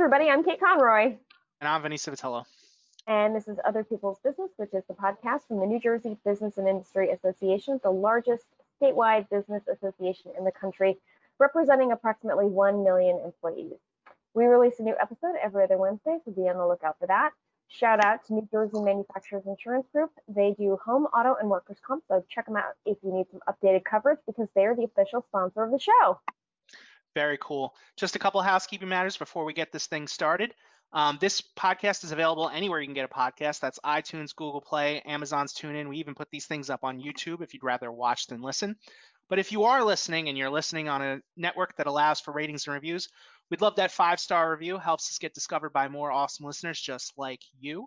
everybody, I'm Kate Conroy. And I'm Vinny Vitello. And this is Other People's Business, which is the podcast from the New Jersey Business and Industry Association, the largest statewide business association in the country, representing approximately 1 million employees. We release a new episode every other Wednesday, so be on the lookout for that. Shout out to New Jersey Manufacturers Insurance Group. They do home, auto, and workers' comp, so check them out if you need some updated coverage because they're the official sponsor of the show. Very cool. Just a couple of housekeeping matters before we get this thing started. Um, this podcast is available anywhere you can get a podcast. That's iTunes, Google Play, Amazon's TuneIn. We even put these things up on YouTube if you'd rather watch than listen. But if you are listening and you're listening on a network that allows for ratings and reviews, we'd love that five star review. Helps us get discovered by more awesome listeners just like you.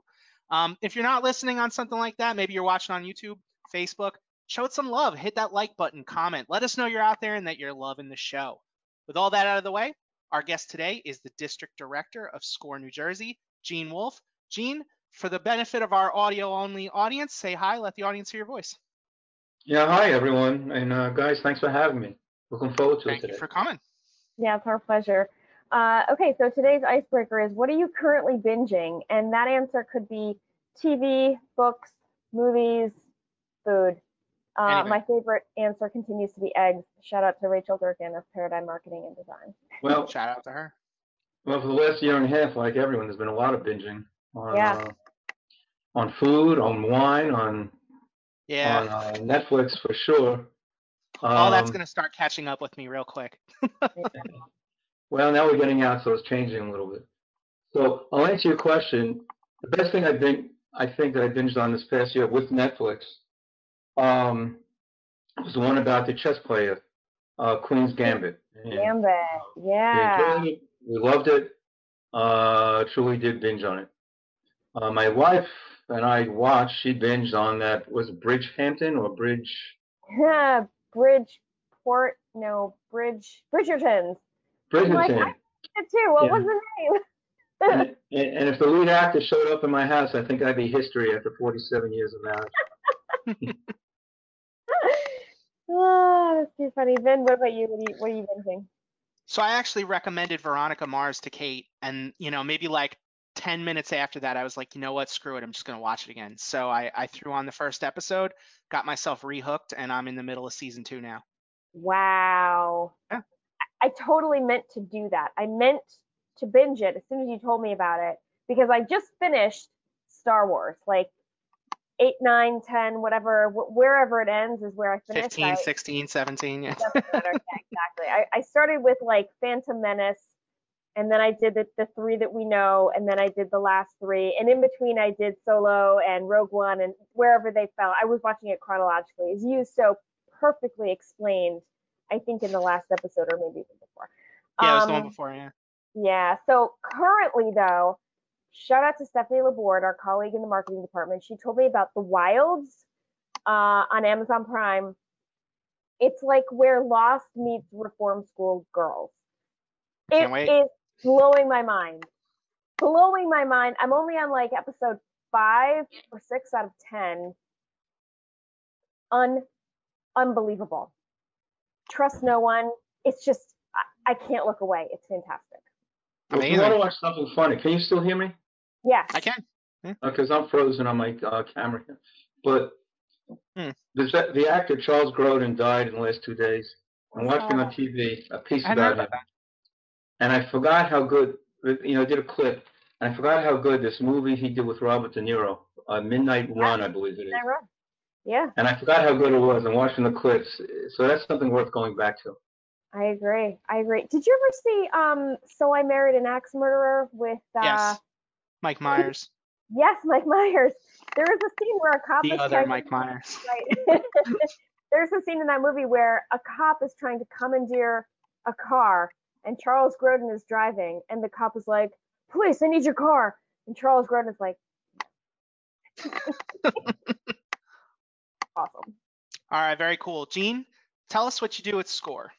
Um, if you're not listening on something like that, maybe you're watching on YouTube, Facebook, show it some love. Hit that like button, comment. Let us know you're out there and that you're loving the show. With all that out of the way, our guest today is the District Director of SCORE New Jersey, Gene Wolfe. Gene, for the benefit of our audio only audience, say hi, let the audience hear your voice. Yeah, hi everyone. And uh, guys, thanks for having me. Looking forward to Thank it today. you for coming. Yeah, it's our pleasure. Uh, okay, so today's icebreaker is what are you currently binging? And that answer could be TV, books, movies, food. Uh, Anyway. my favorite answer continues to be eggs. Shout out to Rachel Durkin of Paradigm Marketing and Design. Well, Shout out to her. well, for the last year and a half, like everyone, there's been a lot of binging on Yeah. uh, on food, on wine, on Yeah. on uh, Netflix for sure. all that's Um, going to start catching up with me real quick. Well, now we're getting out, so it's changing a little bit. So I'll answer your question. The best thing I think I think that I binged on this past year with Netflix um, was the one about the chess player, uh, Queen's Gambit. And Gambit. Yeah. We loved it. Uh, truly did binge on it. Uh, my wife and I watched. She binged on that. Was it Bridgehampton or Bridge? Yeah, Bridgeport. No, Bridge. Bridgerton's. I'm like, Bridgerton. I did too. What Yeah. was the name? and, and and if the lead actor showed up in my house, I think I'd be history after 47 years of marriage. oh, that's too funny. Vin, what about you? What are you, what are you binging? So I actually recommended Veronica Mars to Kate, and you know maybe like 10 minutes after that, I was like, you know what, screw it, I'm just gonna watch it again. So I, I threw on the first episode, got myself rehooked, and I'm in the middle of season two now. Wow. Yeah. I I totally meant to do that. I meant to binge it as soon as you told me about it because I just finished Star Wars. Like 8, 9, 10, whatever, wh- wherever it ends is where I finished. 15, I, 16, 17. Yeah. Yeah, exactly. I, I started with like Phantom Menace and then I did the, the three that we know and then I did the last three. And in between, I did Solo and Rogue One and wherever they fell. I was watching it chronologically. As you so perfectly explained, I think in the last episode or maybe even before. Yeah, it was the one Um, before, yeah. yeah. So currently, though, shout out to Stephanie Laborde, our colleague in the marketing department. She told me about The Wilds uh, on Amazon Prime. It's like where Lost meets Reform School Girls. It Can't wait. is blowing my mind. Blowing my mind. I'm only on like episode five or six out of ten. Un unbelievable. Trust no one. It's just I, I can't look away. It's fantastic. If you want to watch something funny, can you still hear me? Yes. I can. Because I'm frozen on my uh, camera here. But Hmm. the, the actor Charles Grodin died in the last two days. I'm watching saw on TV a piece I hadn't heard about him, about that. and I forgot how good. You know, I did a clip, and I forgot how good this movie he did with Robert De Niro, uh, Midnight Run, I believe it is. I run. Yeah, And I forgot how good it was. I'm watching the clips, so that's something worth going back to. I agree. I agree. Did you ever see um So I Married an Axe Murderer with uh Yes. Mike Myers, yes, Mike Myers. There was a scene where a cop the is other trying Mike Myers. right. There's a scene in that movie where a cop is trying to commandeer a car and Charles Grodin is driving and the cop is like, "Police, I need your car." And Charles Grodin is like Awesome. All right, very cool. Gene, tell us what you do with SCORE.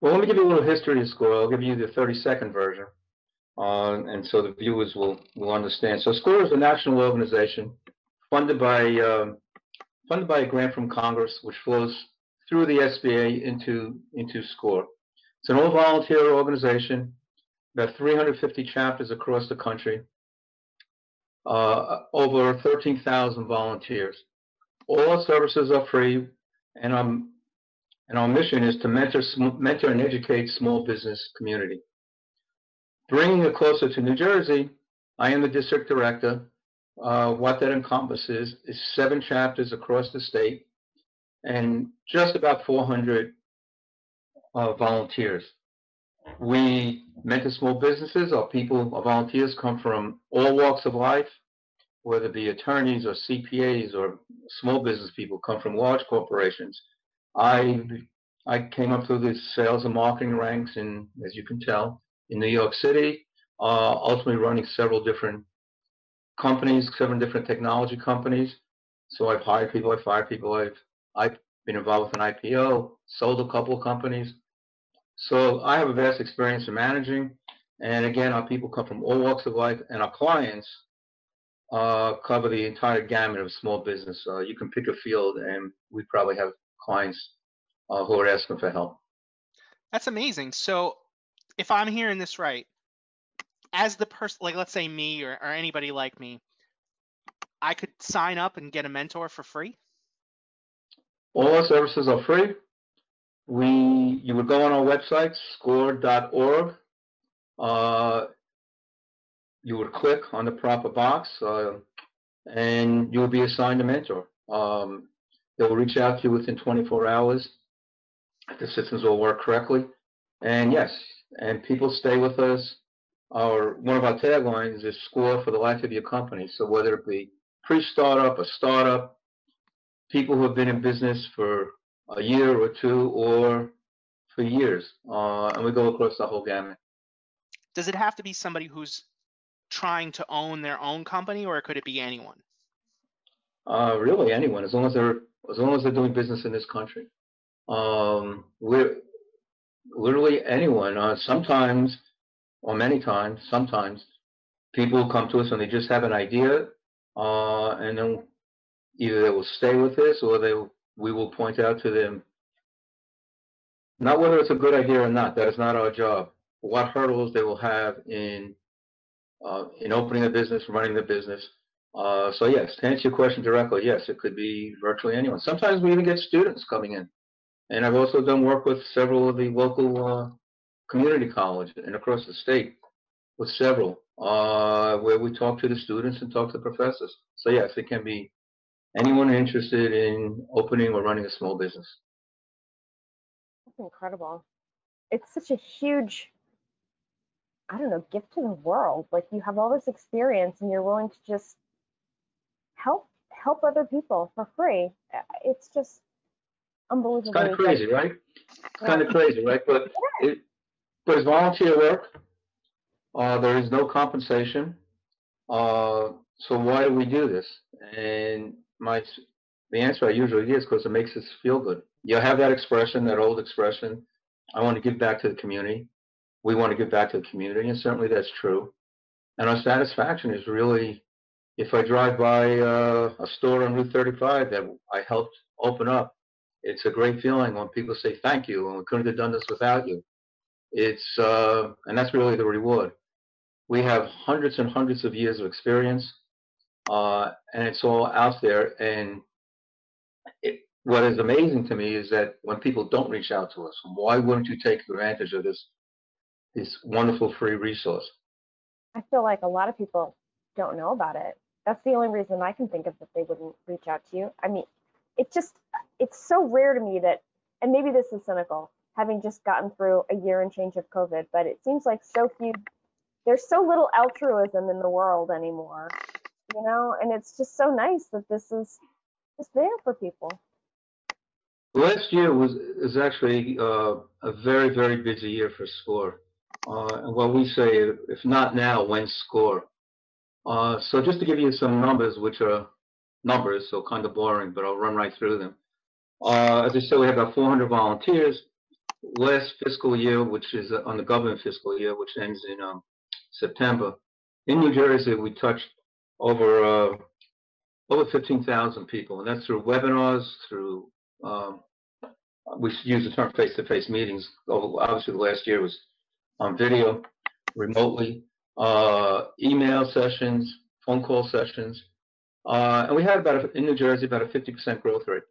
Well, let me give you a little history of SCORE. I'll give you the 30 second version, uh, and so the viewers will, will understand. So SCORE is a national organization funded by um, funded by a grant from Congress, which flows through the SBA into into SCORE. It's an all volunteer organization. about 350 chapters across the country, uh, over 13,000 volunteers. All our services are free, and, um, and our mission is to mentor, mentor and educate small business community. Bringing it closer to New Jersey, I am the district director. Uh, what that encompasses is seven chapters across the state and just about 400 uh, volunteers. We mentor small businesses. Our people, our volunteers come from all walks of life, whether it be attorneys or CPAs or small business people come from large corporations. I I came up through the sales and marketing ranks, and as you can tell, in New York City, uh, ultimately running several different companies, seven different technology companies. So I've hired people, I've fired people, I've I've been involved with an IPO, sold a couple of companies. So I have a vast experience in managing. And again, our people come from all walks of life, and our clients uh, cover the entire gamut of small business. Uh, you can pick a field, and we probably have clients uh, who are asking for help. That's amazing. So, if I'm hearing this right, as the person, like let's say me or, or anybody like me, I could sign up and get a mentor for free. All our services are free. We, you would go on our website, score.org. Uh, you would click on the proper box, uh, and you will be assigned a mentor. Um, they will reach out to you within 24 hours. If the systems will work correctly. And yes, and people stay with us. Our one of our taglines is "Score for the life of your company." So whether it be pre-startup, a startup, people who have been in business for a year or two, or for years, uh, and we go across the whole gamut. Does it have to be somebody who's trying to own their own company, or could it be anyone? Uh, really, anyone, as long as they're as long as they're doing business in this country. Um, we're literally anyone. Uh, sometimes, or many times, sometimes people come to us and they just have an idea, uh, and then either they will stay with this or they we will point out to them not whether it's a good idea or not. That is not our job. What hurdles they will have in uh, in opening a business, running the business. Uh, so yes, to answer your question directly, yes, it could be virtually anyone. Sometimes we even get students coming in, and I've also done work with several of the local uh, community colleges and across the state with several uh, where we talk to the students and talk to the professors. So yes, it can be anyone interested in opening or running a small business. That's incredible. It's such a huge I don't know, gift to the world. Like you have all this experience and you're willing to just help help other people for free. It's just unbelievable. It's kind of crazy, right? It's kind of crazy, right? But it, but it's volunteer work. Uh, there is no compensation. Uh, so why do we do this? And my the answer I usually give is because it makes us feel good. You have that expression, that old expression. I want to give back to the community we want to give back to the community, and certainly that's true. And our satisfaction is really if I drive by uh, a store on Route 35 that I helped open up, it's a great feeling when people say thank you and we couldn't have done this without you. It's uh, and that's really the reward. We have hundreds and hundreds of years of experience, uh, and it's all out there. And it, what is amazing to me is that when people don't reach out to us, why wouldn't you take advantage of this this wonderful free resource. I feel like a lot of people don't know about it. That's the only reason I can think of that they wouldn't reach out to you. I mean, it just it's so rare to me that and maybe this is cynical, having just gotten through a year and change of COVID, but it seems like so few there's so little altruism in the world anymore. You know, and it's just so nice that this is just there for people. Last year was is actually uh, a very very busy year for SCORE. Uh, and what we say, if not now, when score? Uh, so just to give you some numbers, which are numbers, so kind of boring, but I'll run right through them. Uh, as I said, we have about 400 volunteers. Last fiscal year, which is on the government fiscal year, which ends in um, September, in New Jersey, we touched over uh, over 15,000 people, and that's through webinars, through um, we use the term face-to-face meetings. Obviously, the last year was on video. remotely, uh, email sessions, phone call sessions, uh, and we had about a, in New Jersey about a 50% growth rate.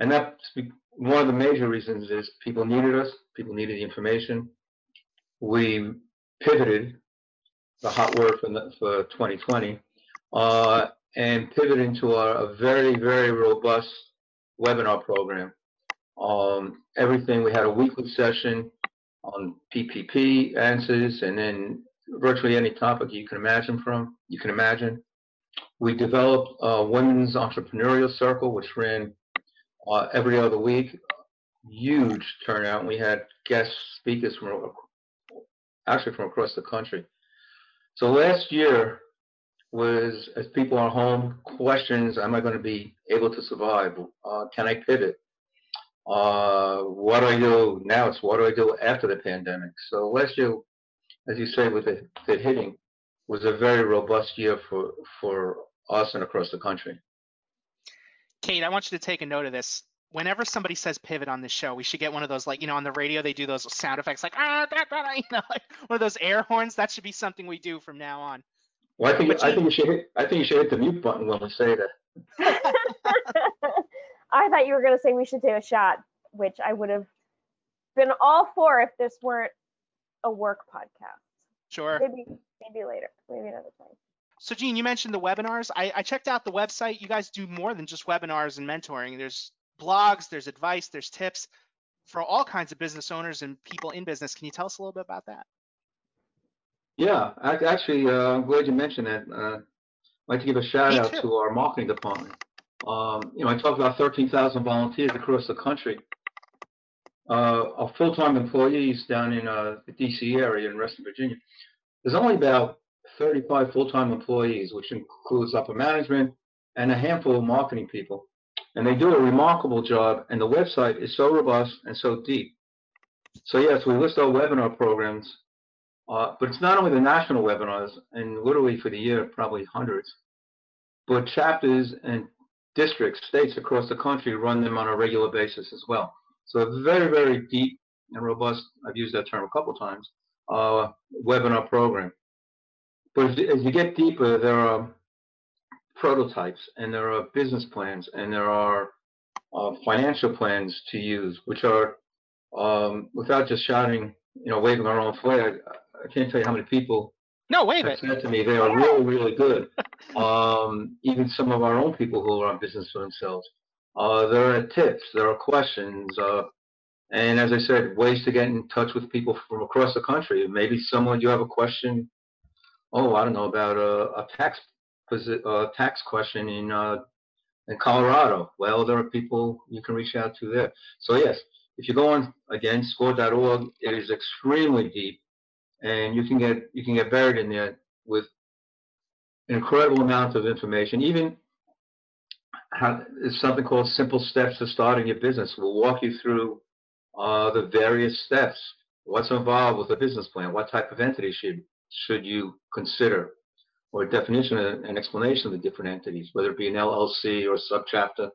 And that's one of the major reasons is people needed us, people needed the information. We pivoted, the hot word for, for 2020, uh, and pivoted into a, a, very, very robust webinar program. Um, everything, we had a weekly session on PPP answers and then virtually any topic you can imagine from, you can imagine. We developed a women's entrepreneurial circle, which ran uh, every other week. Huge turnout. We had guest speakers from actually from across the country. So last year was, as people are home, questions: Am I going to be able to survive? Uh, can I pivot? Uh, what do I do now? It's what do I do after the pandemic? So last year, as you say, with the hitting, was a very robust year for for us and across the country. Kate, I want you to take a note of this. Whenever somebody says pivot on this show, we should get one of those, like, you know, on the radio, they do those sound effects like, ah, that, that, you know, like one of those air horns. That should be something we do from now on. Well, I think, I think you should hit, I think you should hit the mute button when we say that. I thought you were going to say we should take a shot, which I would have been all for if this weren't a work podcast. Sure. Maybe, maybe later, maybe another time. So, Gene, you mentioned the webinars. I, I, checked out the website. You guys do more than just webinars and mentoring. There's blogs, there's advice, there's tips for all kinds of business owners and people in business. Can you tell us a little bit about that? Yeah, actually, uh, I'm glad you mentioned that. Uh, I'd like to give a shout out to our marketing department. Um, you know, I talked about 13,000 volunteers across the country. Uh, our full-time employees down in uh, the DC area in Western Virginia. There's only about 35 full-time employees, which includes upper management and a handful of marketing people. And they do a remarkable job, and the website is so robust and so deep. So yes, we list our webinar programs, uh, but it's not only the national webinars, and literally for the year, probably hundreds, but chapters and districts, states across the country run them on a regular basis as well. So very, very deep and robust, I've used that term a couple times, uh, webinar program. But as you get deeper, there are prototypes and there are business plans and there are uh, financial plans to use, which are, um, without just shouting, you know, waving our own flag, I can't tell you how many people no, wave it. said to me they are really, really good. Um, even some of our own people who are in business for themselves. Uh, there are tips, there are questions, uh, and as I said, ways to get in touch with people from across the country. Maybe someone you have a question oh, I don't know about a, a tax a tax question in uh, in Colorado. Well, there are people you can reach out to there. So yes, if you go on again score.org, it is extremely deep, and you can get you can get buried in there with an incredible amount of information. Even how, it's something called simple steps to starting your business. We'll walk you through uh, the various steps. What's involved with a business plan? What type of entity should should you consider, or a definition and explanation of the different entities, whether it be an LLC or subchapter.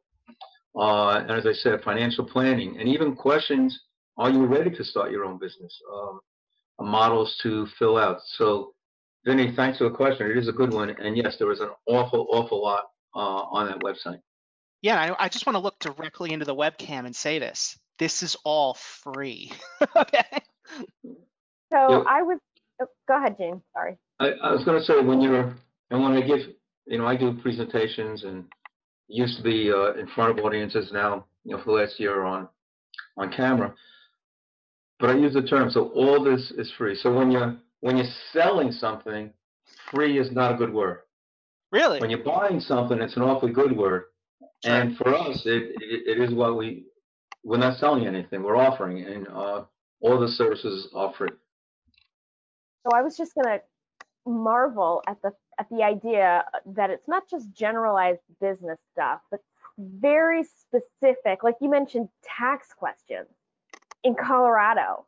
Uh, and as I said, financial planning, and even questions: Are you ready to start your own business? Um, models to fill out. So, Vinny, thanks for the question. It is a good one, and yes, there was an awful, awful lot uh, on that website. Yeah, I, I just want to look directly into the webcam and say this: this is all free. okay. So yeah. I was Oh, go ahead, James. Sorry. I, I was going to say when you're and when I give, you know, I do presentations and used to be uh, in front of audiences now, you know, for the last year on on camera. But I use the term so all this is free. So when you're when you're selling something, free is not a good word. Really? When you're buying something, it's an awfully good word. Sure. And for us, it, it, it is what we we're not selling anything. We're offering, and uh, all the services are free. So I was just gonna marvel at the at the idea that it's not just generalized business stuff, but very specific, like you mentioned, tax questions in Colorado.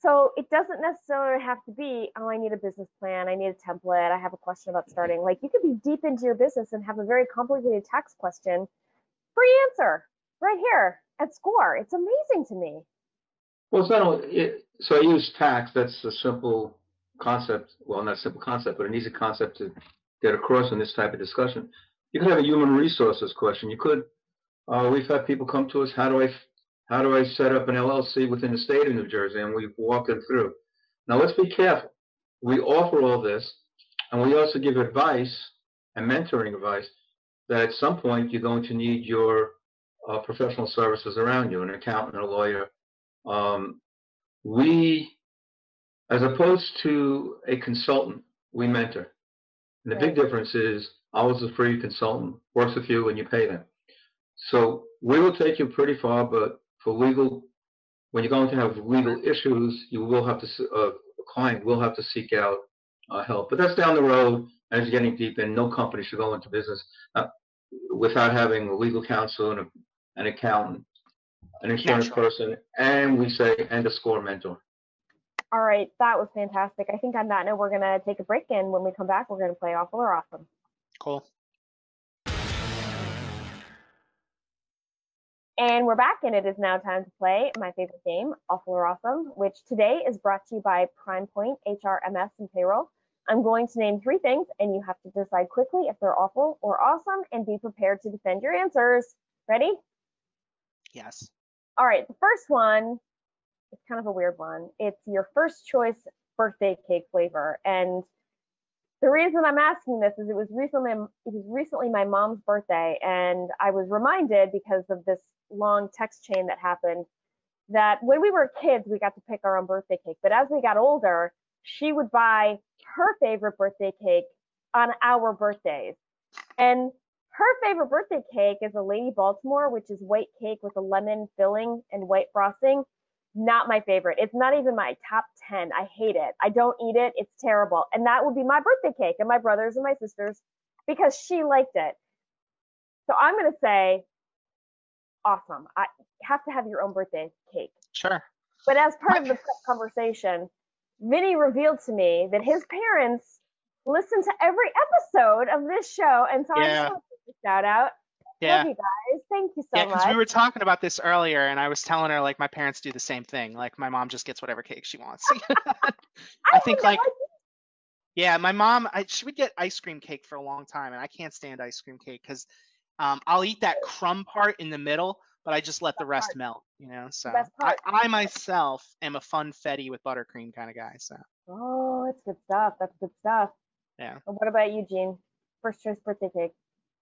So it doesn't necessarily have to be, oh, I need a business plan, I need a template, I have a question about starting. Like you could be deep into your business and have a very complicated tax question. Free answer right here at SCORE. It's amazing to me. Well, not it, so I use tax, that's a simple concept, well, not a simple concept, but an easy concept to get across in this type of discussion. You could have a human resources question. You could, uh, we've had people come to us, how do I, how do I set up an LLC within the state of New Jersey? And we've walked them through. Now let's be careful. We offer all this and we also give advice and mentoring advice that at some point you're going to need your uh, professional services around you, an accountant, a lawyer. Um, we, as opposed to a consultant, we mentor. And the big difference is I was a free consultant, works with you and you pay them. So we will take you pretty far, but for legal, when you're going to have legal issues, you will have to, uh, a client will have to seek out uh, help. But that's down the road as you're getting deep in. No company should go into business uh, without having a legal counsel and a, an accountant, an insurance Natural. person, and we say, and a score mentor. All right, that was fantastic. I think on that note, we're gonna take a break, and when we come back, we're gonna play awful or awesome. Cool. And we're back, and it is now time to play my favorite game, Awful or Awesome, which today is brought to you by Prime Point HRMS and Payroll. I'm going to name three things, and you have to decide quickly if they're awful or awesome, and be prepared to defend your answers. Ready? Yes. All right, the first one is kind of a weird one. It's your first choice birthday cake flavor, and the reason I'm asking this is it was recently it was recently my mom's birthday, and I was reminded because of this long text chain that happened that when we were kids we got to pick our own birthday cake, but as we got older, she would buy her favorite birthday cake on our birthdays, and her favorite birthday cake is a Lady Baltimore, which is white cake with a lemon filling and white frosting. Not my favorite. It's not even my top 10. I hate it. I don't eat it. It's terrible. And that would be my birthday cake and my brothers and my sisters because she liked it. So I'm going to say awesome. I have to have your own birthday cake. Sure. But as part of the conversation, Vinny revealed to me that his parents listen to every episode of this show. And so I just want to shout out. Yeah. Love you guys. Thank you so Yeah, much. because we were talking about this earlier, and I was telling her like my parents do the same thing. Like my mom just gets whatever cake she wants. I think like yeah, my mom I, she would get ice cream cake for a long time, and I can't stand ice cream cake because um, I'll eat that crumb part in the middle, but I just let the rest part. melt. You know, so I. I myself am a funfetti with buttercream kind of guy. So Oh, that's good stuff. That's good stuff. Yeah. And what about you, Gene? First choice birthday cake.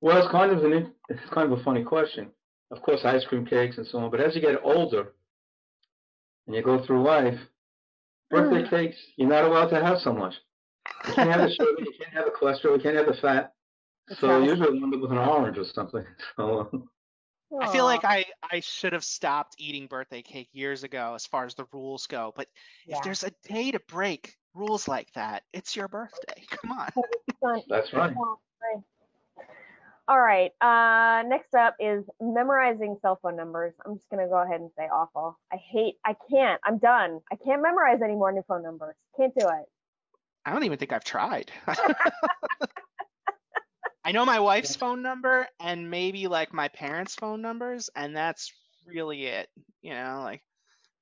Well, it's kind of an it's kind of a funny question. Of course, ice cream cakes and so on. But as you get older and you go through life, birthday Mm. cakes you're not allowed to have so much. You can't have the sugar, you can't have the cholesterol, you can't have the fat. That's So right. usually end up with an orange or something. So I feel like I I should have stopped eating birthday cake years ago as far as the rules go. But yeah. if there's a day to break rules like that, it's your birthday. Come on. That's right. Right. All right. Uh, next up is memorizing cell phone numbers. I'm just gonna go ahead and say awful. I hate. I can't. I'm done. I can't memorize any more new phone numbers. Can't do it. I don't even think I've tried. I know my wife's phone number and maybe like my parents' phone numbers, and that's really it. You know, like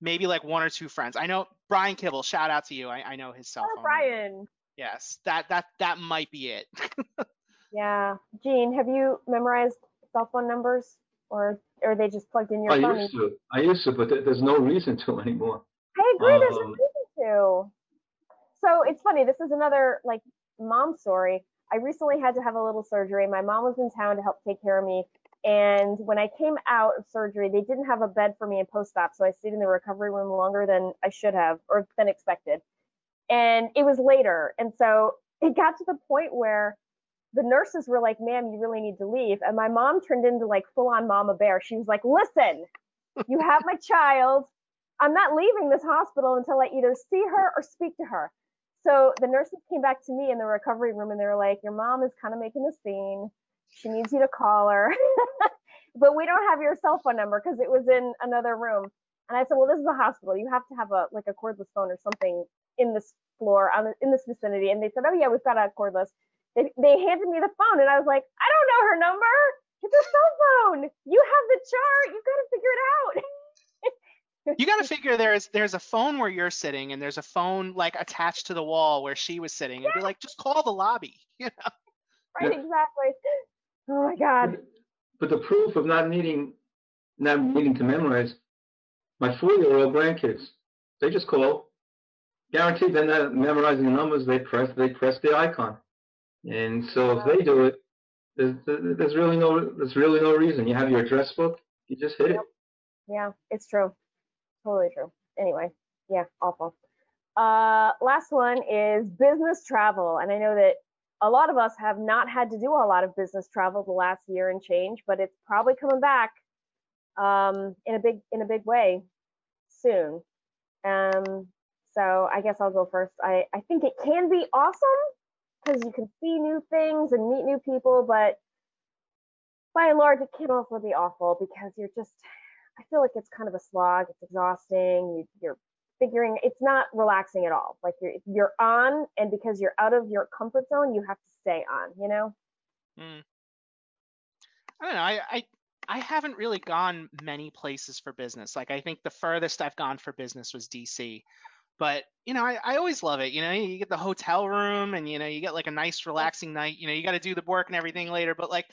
maybe like one or two friends. I know Brian Kibble. Shout out to you. I, I know his cell Oh, phone. number. Brian. Yes, that that that might be it. Yeah. Gene, have you memorized cell phone numbers, or are they just plugged in your I phone? used to, I used to, but there's no reason to anymore. I agree. There's a Um, reason to. So it's funny. This is another like mom story. I recently had to have a little surgery. My mom was in town to help take care of me. And when I came out of surgery, they didn't have a bed for me in post op. So I stayed in the recovery room longer than I should have or than expected. And it was later. And so it got to the point where the nurses were like, ma'am, you really need to leave. And my mom turned into like full on mama bear. She was like, listen, you have my child. I'm not leaving this hospital until I either see her or speak to her. So the nurses came back to me in the recovery room and they were like, Your mom is kind of making a scene. She needs you to call her. but we don't have your cell phone number because it was in another room. And I said, Well, this is a hospital. You have to have a like a cordless phone or something in this floor on in this vicinity. And they said, Oh yeah, we've got a cordless. They, they handed me the phone and I was like, I don't know her number. It's a cell phone. You have the chart. You got to figure it out. you got to figure there's there's a phone where you're sitting and there's a phone like attached to the wall where she was sitting. It'd be like just call the lobby, you know. Right, exactly. Oh my God. But, but the proof of not needing, not needing to memorize, my four-year-old grandkids, they just call. Guaranteed, they're not memorizing the numbers. They press, they press the icon, and so if they do it, there's, there's really no, there's really no reason. You have your address book, you just hit it. Yeah, it's true. Totally true. Anyway, yeah, awful. Uh, last one is business travel, and I know that a lot of us have not had to do a lot of business travel the last year and change, but it's probably coming back um, in a big in a big way soon. Um, so I guess I'll go first. I, I think it can be awesome because you can see new things and meet new people, but by and large, it can also be awful because you're just, I feel like it's kind of a slog. It's exhausting. You, you're figuring, it's not relaxing at all. Like you're, you're on, and because you're out of your comfort zone, you have to stay on, you know? Mm. I don't know. I, I I haven't really gone many places for business. Like I think the furthest I've gone for business was DC. But you know, I, I always love it. You know, you get the hotel room and you know, you get like a nice relaxing night. You know, you got to do the work and everything later, but like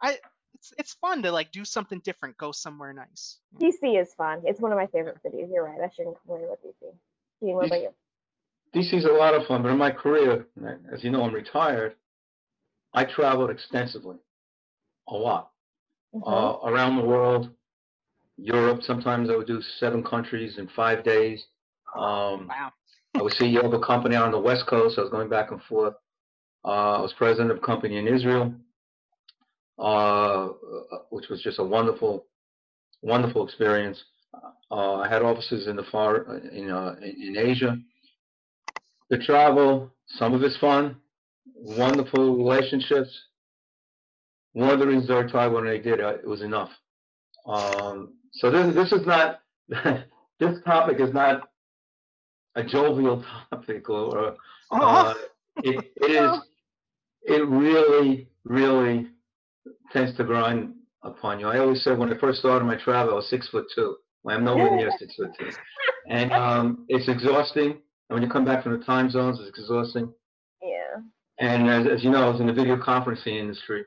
I it's it's fun to like do something different, go somewhere nice. DC is fun. It's one of my favorite cities. You're right. I shouldn't complain about DC. Gene, what about you? DC's a lot of fun, but in my career, as you know, I'm retired. I traveled extensively, a lot, Mhm. uh, around the world. Europe, sometimes I would do seven countries in five days. Um, Wow. I was CEO of a company on the West Coast. I was going back and forth. Uh, I was president of a company in Israel, uh, which was just a wonderful, wonderful experience. Uh, I had offices in the far in uh, in Asia. The travel, some of it's fun, wonderful relationships. One of the reasons I retired when I did it, it was enough. Um, so this this is not this topic is not a jovial topic or uh, it, it is it really really tends to grind upon you. I always said when I first started my travel, I was six foot two. Well, I'm nowhere near six foot two, and um, it's exhausting. And when you come back from the time zones, it's exhausting. Yeah. And as, as you know, I was in the video conferencing industry,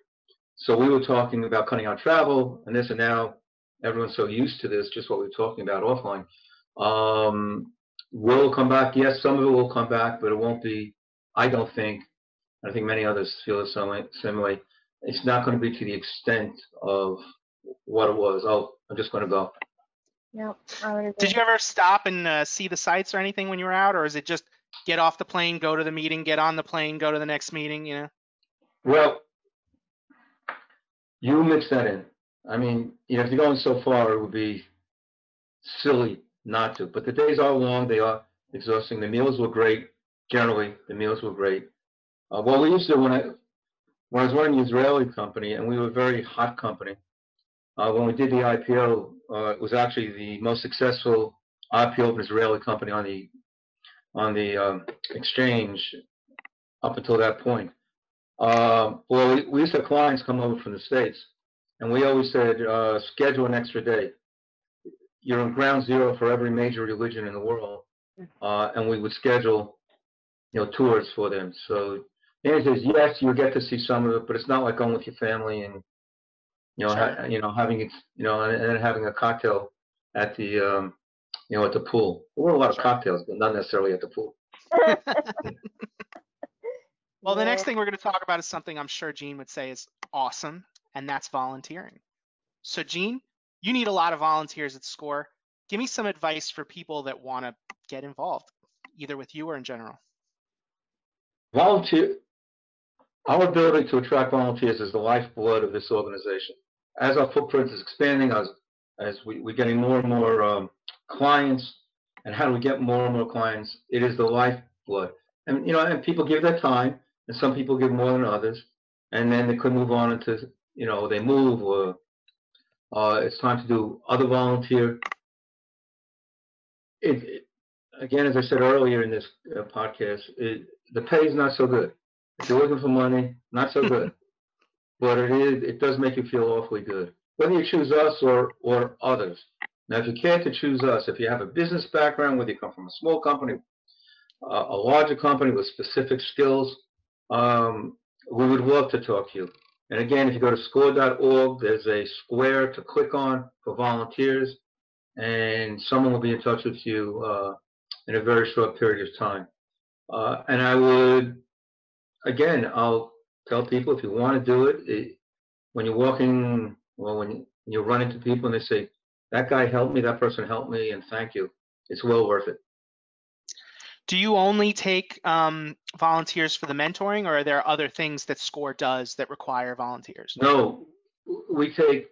so we were talking about cutting out travel and this and now. Everyone's so used to this, just what we were talking about offline. Um, will come back? Yes, some of it will come back, but it won't be. I don't think. I think many others feel the same way. Same way. It's not going to be to the extent of what it was. Oh, I'm just going to go. Yep. I would agree. Did you ever stop and uh, see the sights or anything when you were out, or is it just get off the plane, go to the meeting, get on the plane, go to the next meeting? You know. Well, you mix that in. I mean, you know, if you're going so far, it would be silly not to. But the days are long. They are exhausting. The meals were great. Generally, the meals were great. Uh, well, we used to when I when I was running the Israeli company, and we were a very hot company. Uh, when we did the IPO, uh, it was actually the most successful IPO of an Israeli company on the on the um, exchange up until that point. Uh, well, we, we used to have clients come over from the states, and we always said uh, schedule an extra day. You're on ground zero for every major religion in the world, uh, and we would schedule, you know, tours for them. So the answer is yes, you get to see some of it, but it's not like going with your family and you know, ha- you know, having it, you know, and, and then having a cocktail at the, um, you know, at the pool. There were a lot of cocktails, but not necessarily at the pool. Well, the next thing we're going to talk about is something I'm sure Gene would say is awesome, and that's volunteering. So, Gene, you need a lot of volunteers at SCORE. Give me some advice for people that want to get involved, either with you or in general. Volunteer, our ability to attract volunteers is the lifeblood of this organization. As our footprint is expanding, as as we, we're getting more and more um, clients, and how do we get more and more clients? It is the lifeblood. And you know, and people give their time, and some people give more than others, and then they could move on into you know they move or uh, it's time to do other volunteer. It, it again, as I said earlier in this uh, podcast, it, the pay is not so good. If you're looking for money, not so good. but it is it does make you feel awfully good. Whether you choose us or or others. Now, if you care to choose us, if you have a business background, whether you come from a small company, uh, a larger company with specific skills, um, we would love to talk to you. And again, if you go to score.org, there's a square to click on for volunteers, and someone will be in touch with you uh, in a very short period of time. Uh, and I would, again, I'll tell people if you want to do it, it when you're walking, well, when you run into people and they say, that guy helped me, that person helped me, and thank you, it's well worth it. Do you only take um, volunteers for the mentoring, or are there other things that SCORE does that require volunteers? No, we take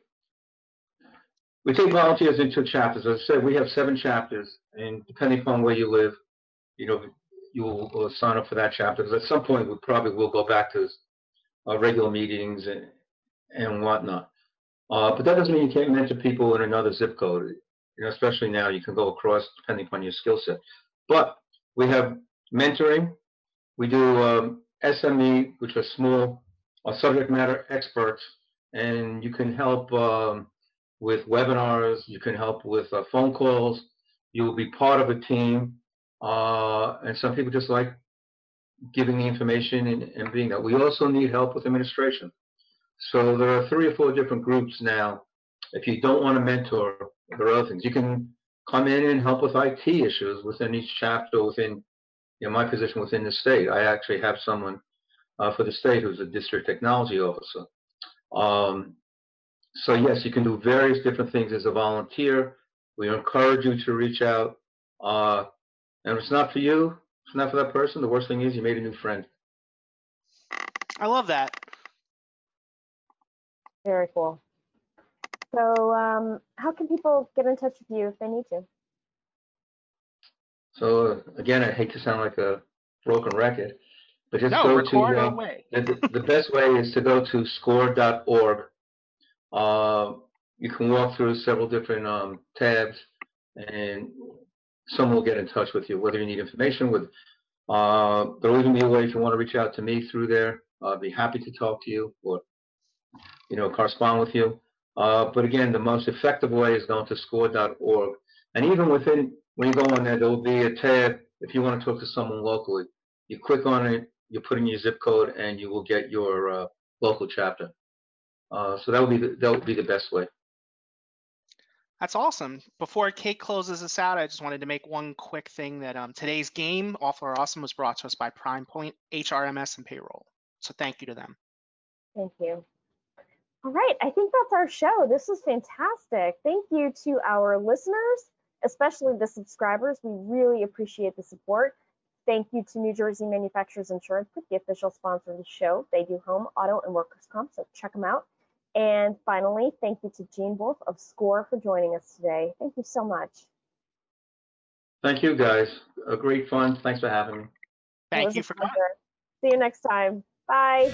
we take volunteers into chapters. As I said, we have seven chapters, and depending upon where you live, you know, you will, will sign up for that chapter. Because at some point, we probably will go back to uh, regular meetings and and whatnot. Uh, but that doesn't mean you can't mentor people in another zip code. You know, especially now, you can go across depending upon your skill set. But we have mentoring. We do um, SME, which are small uh, subject matter experts, and you can help um, with webinars. You can help with uh, phone calls. You will be part of a team, uh, and some people just like giving the information and, and being that. We also need help with administration. So there are three or four different groups now. If you don't want to mentor, there are other things. You can come in and help with IT issues within each chapter within you know, my position within the state. I actually have someone uh, for the state who's a district technology officer. Um, so yes, you can do various different things as a volunteer. We encourage you to reach out. Uh, and if it's not for you, it's not for that person. The worst thing is you made a new friend. I love that. Very cool. So, um, how can people get in touch with you if they need to? So uh, again, I hate to sound like a broken record, but just No, go to uh, away. the, the best way is to go to score.org. Uh, you can walk through several different um, tabs, and someone will get in touch with you, whether you need information with. Uh, there'll even be a way if you want to reach out to me through there. I'd be happy to talk to you or, you know, correspond with you. Uh, but again, the most effective way is going to score.org. And even within, when you go on there, there will be a tab if you want to talk to someone locally. You click on it, you put in your zip code, and you will get your uh, local chapter. Uh, so that would be the, that would be the best way. That's awesome. Before Kate closes us out, I just wanted to make one quick thing that um, today's game, Awful or Awesome, was brought to us by Prime Point, HRMS, and Payroll. So thank you to them. Thank you. All right, I think that's our show. This was fantastic. Thank you to our listeners, especially the subscribers. We really appreciate the support. Thank you to New Jersey Manufacturers Insurance Group, the official sponsor of the show. They do home, auto, and workers' comp, so check them out. And finally, thank you to Gene Wolf of SCORE for joining us today. Thank you so much. Thank you, guys. A great fun. Thanks for having me. Thank you for coming. See you next time. Bye.